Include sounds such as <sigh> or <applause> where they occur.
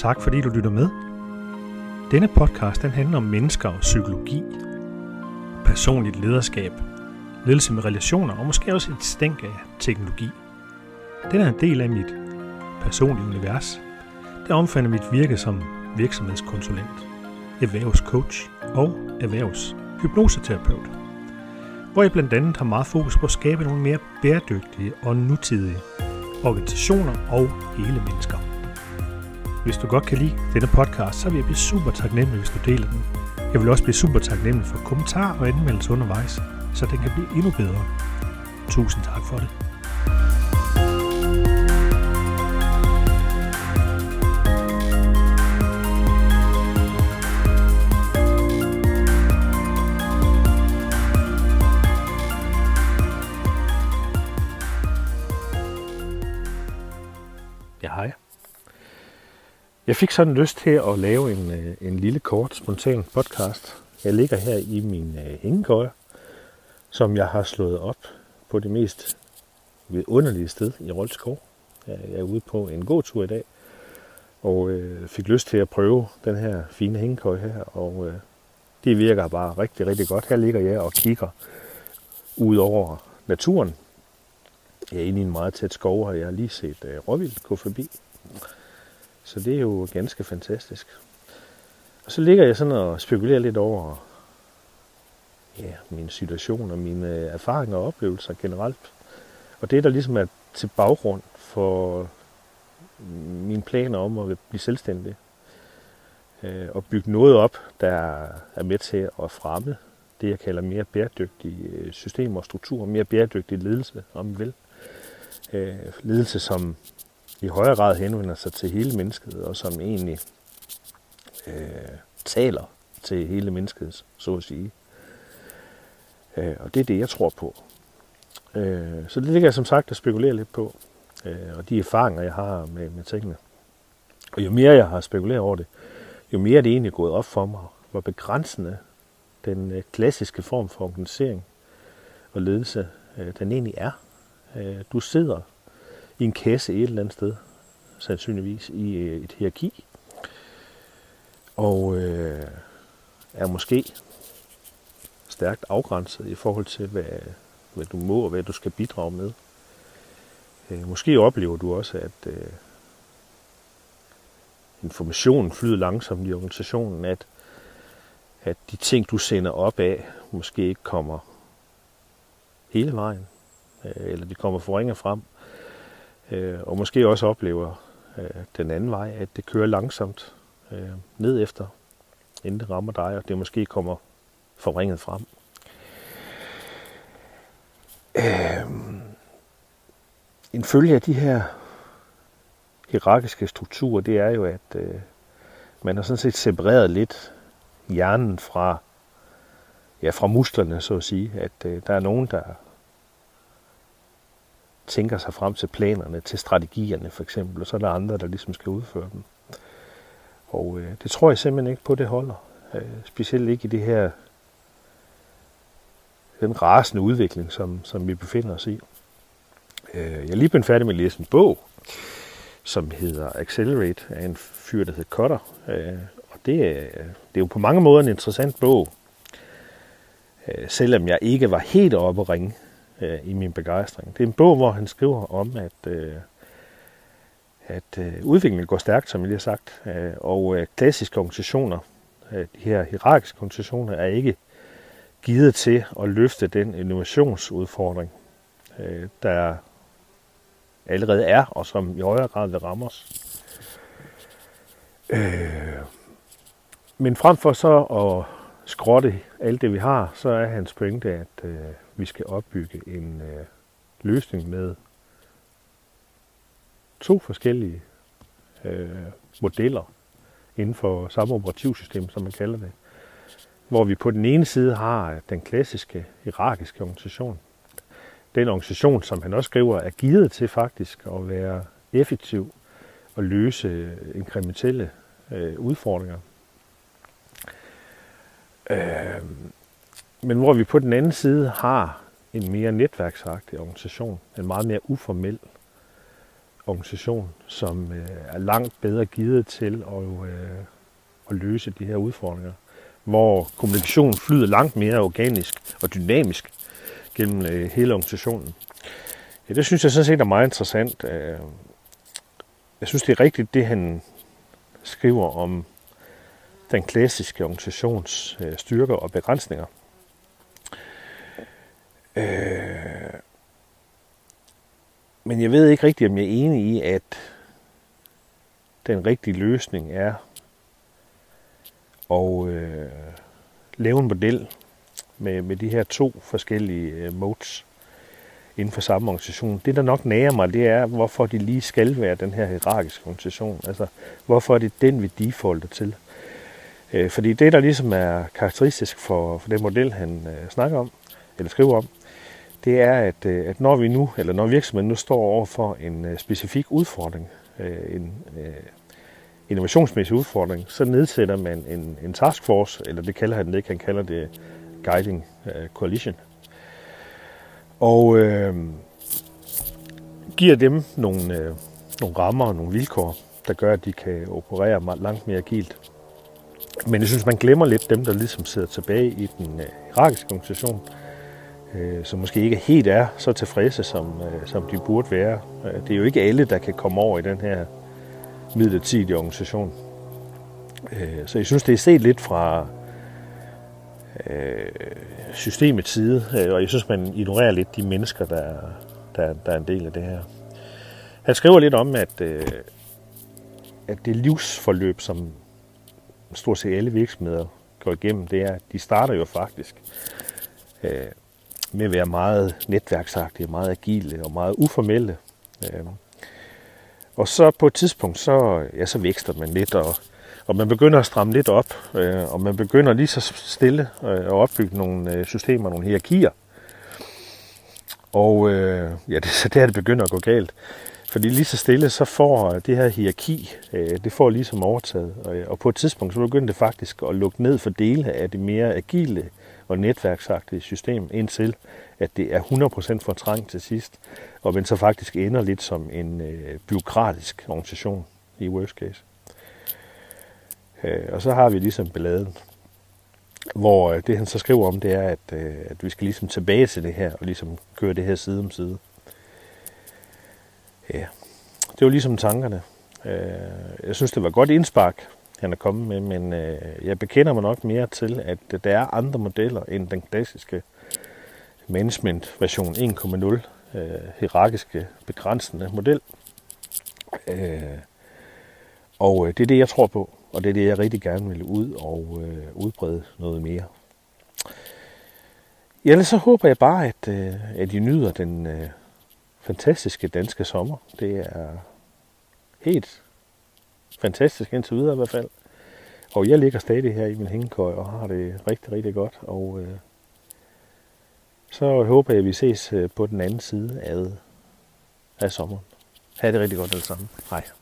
Tak fordi du lytter med. Denne podcast den handler om mennesker og psykologi, personligt lederskab, ledelse med relationer og måske også et stænk af teknologi. Den er en del af mit personlige univers, der omfatter mit virke som virksomhedskonsulent, erhvervscoach og erhvervshypnoseterapeut, hvor jeg blandt andet har meget fokus på at skabe nogle mere bæredygtige og nutidige organisationer og hele mennesker. Hvis du godt kan lide denne podcast, så vil jeg blive super taknemmelig, hvis du deler den. Jeg vil også blive super taknemmelig for kommentarer og anmeldelser undervejs, så den kan blive endnu bedre. Tusind tak for det. Jeg fik sådan lyst til at lave en, øh, en lille kort, spontan podcast. Jeg ligger her i min øh, hængekøje, som jeg har slået op på det mest underlige sted i Rolskov. Jeg er ude på en god tur i dag, og øh, fik lyst til at prøve den her fine hængekøje her, og øh, det virker bare rigtig, rigtig godt. Her ligger jeg og kigger ud over naturen. Jeg er inde i en meget tæt skov, og jeg har lige set øh, råvildt gå forbi. Så det er jo ganske fantastisk. Og så ligger jeg sådan og spekulerer lidt over ja, min situation og mine erfaringer og oplevelser generelt. Og det, der ligesom er til baggrund for mine planer om at blive selvstændig. Øh, og bygge noget op, der er med til at fremme det, jeg kalder mere bæredygtige øh, systemer og strukturer, mere bæredygtig ledelse, om vi vil. Øh, ledelse, som i højere grad henvender sig til hele mennesket, og som egentlig øh, taler til hele mennesket, så at sige. Øh, og det er det, jeg tror på. Øh, så det ligger jeg som sagt at spekulere lidt på, øh, og de erfaringer, jeg har med, med tingene. Og jo mere jeg har spekuleret over det, jo mere er det egentlig gået op for mig, hvor begrænsende den øh, klassiske form for organisering og ledelse, øh, den egentlig er. Øh, du sidder i en kasse et eller andet sted, sandsynligvis i øh, et hierarki, og øh, er måske stærkt afgrænset i forhold til, hvad, hvad du må og hvad du skal bidrage med. Øh, måske oplever du også, at øh, informationen flyder langsomt i organisationen, at, at de ting, du sender op af, måske ikke kommer hele vejen, øh, eller de kommer forringer frem, øh, og måske også oplever øh, den anden vej, at det kører langsomt øh, ned efter, inden det rammer dig, og det måske kommer forringet frem. Øh, en følge af de her hierarkiske strukturer, det er jo, at øh, man har sådan set separeret lidt hjernen fra, ja, fra musklerne, så at sige. At øh, der er nogen, der tænker sig frem til planerne, til strategierne for eksempel, og så er der andre, der ligesom skal udføre dem. Og øh, det tror jeg simpelthen ikke på, det holder. Øh, specielt ikke i det her den rasende udvikling, som, som vi befinder os i. Øh, jeg er lige blevet færdig med at læse en bog, som hedder Accelerate, af en fyr, der hedder Cutter. Øh, og det er, det er jo på mange måder en interessant bog, øh, selvom jeg ikke var helt oppe at ringe øh, i min begejstring. Det er en bog, hvor han skriver om, at, øh, at øh, udviklingen går stærkt, som jeg lige har sagt, øh, og øh, klassiske organisationer, øh, de her hierarkiske organisationer, er ikke givet til at løfte den innovationsudfordring, øh, der allerede er, og som i højere grad vil ramme os. Øh, men frem for så at skrotte alt det, vi har, så er hans pointe, at øh, vi skal opbygge en øh, løsning med to forskellige øh, modeller inden for samme operativsystem, som man kalder det. Hvor vi på den ene side har den klassiske irakiske organisation. Den organisation, som han også skriver, er givet til faktisk at være effektiv og løse øh, inkrementelle øh, udfordringer. Øh, men hvor vi på den anden side har en mere netværksagtig organisation, en meget mere uformel organisation, som øh, er langt bedre givet til at, øh, at løse de her udfordringer. Hvor kommunikationen flyder langt mere organisk og dynamisk gennem øh, hele organisationen. Ja, det synes jeg sådan set er meget interessant. Øh, jeg synes, det er rigtigt, det han skriver om den klassiske organisations øh, styrker og begrænsninger. Øh, men jeg ved ikke rigtigt, om jeg er enig i, at den rigtige løsning er at øh, lave en model med, med de her to forskellige øh, modes inden for samme organisation. Det, der nok nærer mig, det er, hvorfor de lige skal være den her hierarkiske organisation. Altså, hvorfor er det den, vi defaulter til. Øh, fordi det, der ligesom er karakteristisk for, for den model, han øh, snakker om, eller skriver om, det er, at, øh, at når vi nu, eller når virksomheden nu står over for en øh, specifik udfordring, øh, en øh, innovationsmæssig udfordring, så nedsætter man en, en taskforce, eller det kalder han det ikke, han kalder det Guiding øh, Coalition, og øh, giver dem nogle, øh, nogle rammer og nogle vilkår, der gør, at de kan operere langt mere agilt. Men jeg synes, man glemmer lidt dem, der ligesom sidder tilbage i den øh, irakiske organisation, øh, Øh, som måske ikke helt er så tilfredse, som, øh, som de burde være. Øh, det er jo ikke alle, der kan komme over i den her midlertidige organisation. Øh, så jeg synes, det er set lidt fra øh, systemets side, øh, og jeg synes, man ignorerer lidt de mennesker, der, der, der er en del af det her. Han skriver lidt om, at, øh, at det livsforløb, som stort set alle virksomheder går igennem, det er, at de starter jo faktisk øh, med at være meget netværksagtige, meget agile og meget uformelle. Øh, og så på et tidspunkt, så, ja, så vækster man lidt, og, og man begynder at stramme lidt op, øh, og man begynder lige så stille øh, at opbygge nogle systemer, nogle hierarkier. Og øh, ja, <laughs> det, så der det begynder at gå galt. Fordi lige så stille, så får det her hierarki, øh, det får ligesom overtaget. Øh, og, på et tidspunkt, så begynder det faktisk at lukke ned for dele af det mere agile og netværksagtige system, indtil at det er 100% fortrængt til sidst, og men så faktisk ender lidt som en øh, byråkratisk organisation i worst case. Øh, og så har vi ligesom balladen, hvor øh, det han så skriver om, det er, at, øh, at vi skal ligesom tilbage til det her, og ligesom køre det her side om side. Ja, det var ligesom tankerne. Øh, jeg synes, det var godt indspark, han er kommet med, men øh, jeg bekender mig nok mere til, at der er andre modeller end den klassiske management-version 1.0, øh, hierarkiske begrænsende model. Øh, og øh, det er det, jeg tror på, og det er det, jeg rigtig gerne vil ud og øh, udbrede noget mere. Ja, ellers så håber jeg bare, at, øh, at I nyder den øh, fantastiske danske sommer. Det er helt fantastisk indtil videre i hvert fald. Og jeg ligger stadig her i min hængekøj og har det rigtig, rigtig godt. Og øh, så håber jeg, at vi ses øh, på den anden side af, af sommeren. Ha' det rigtig godt alle sammen. Hej.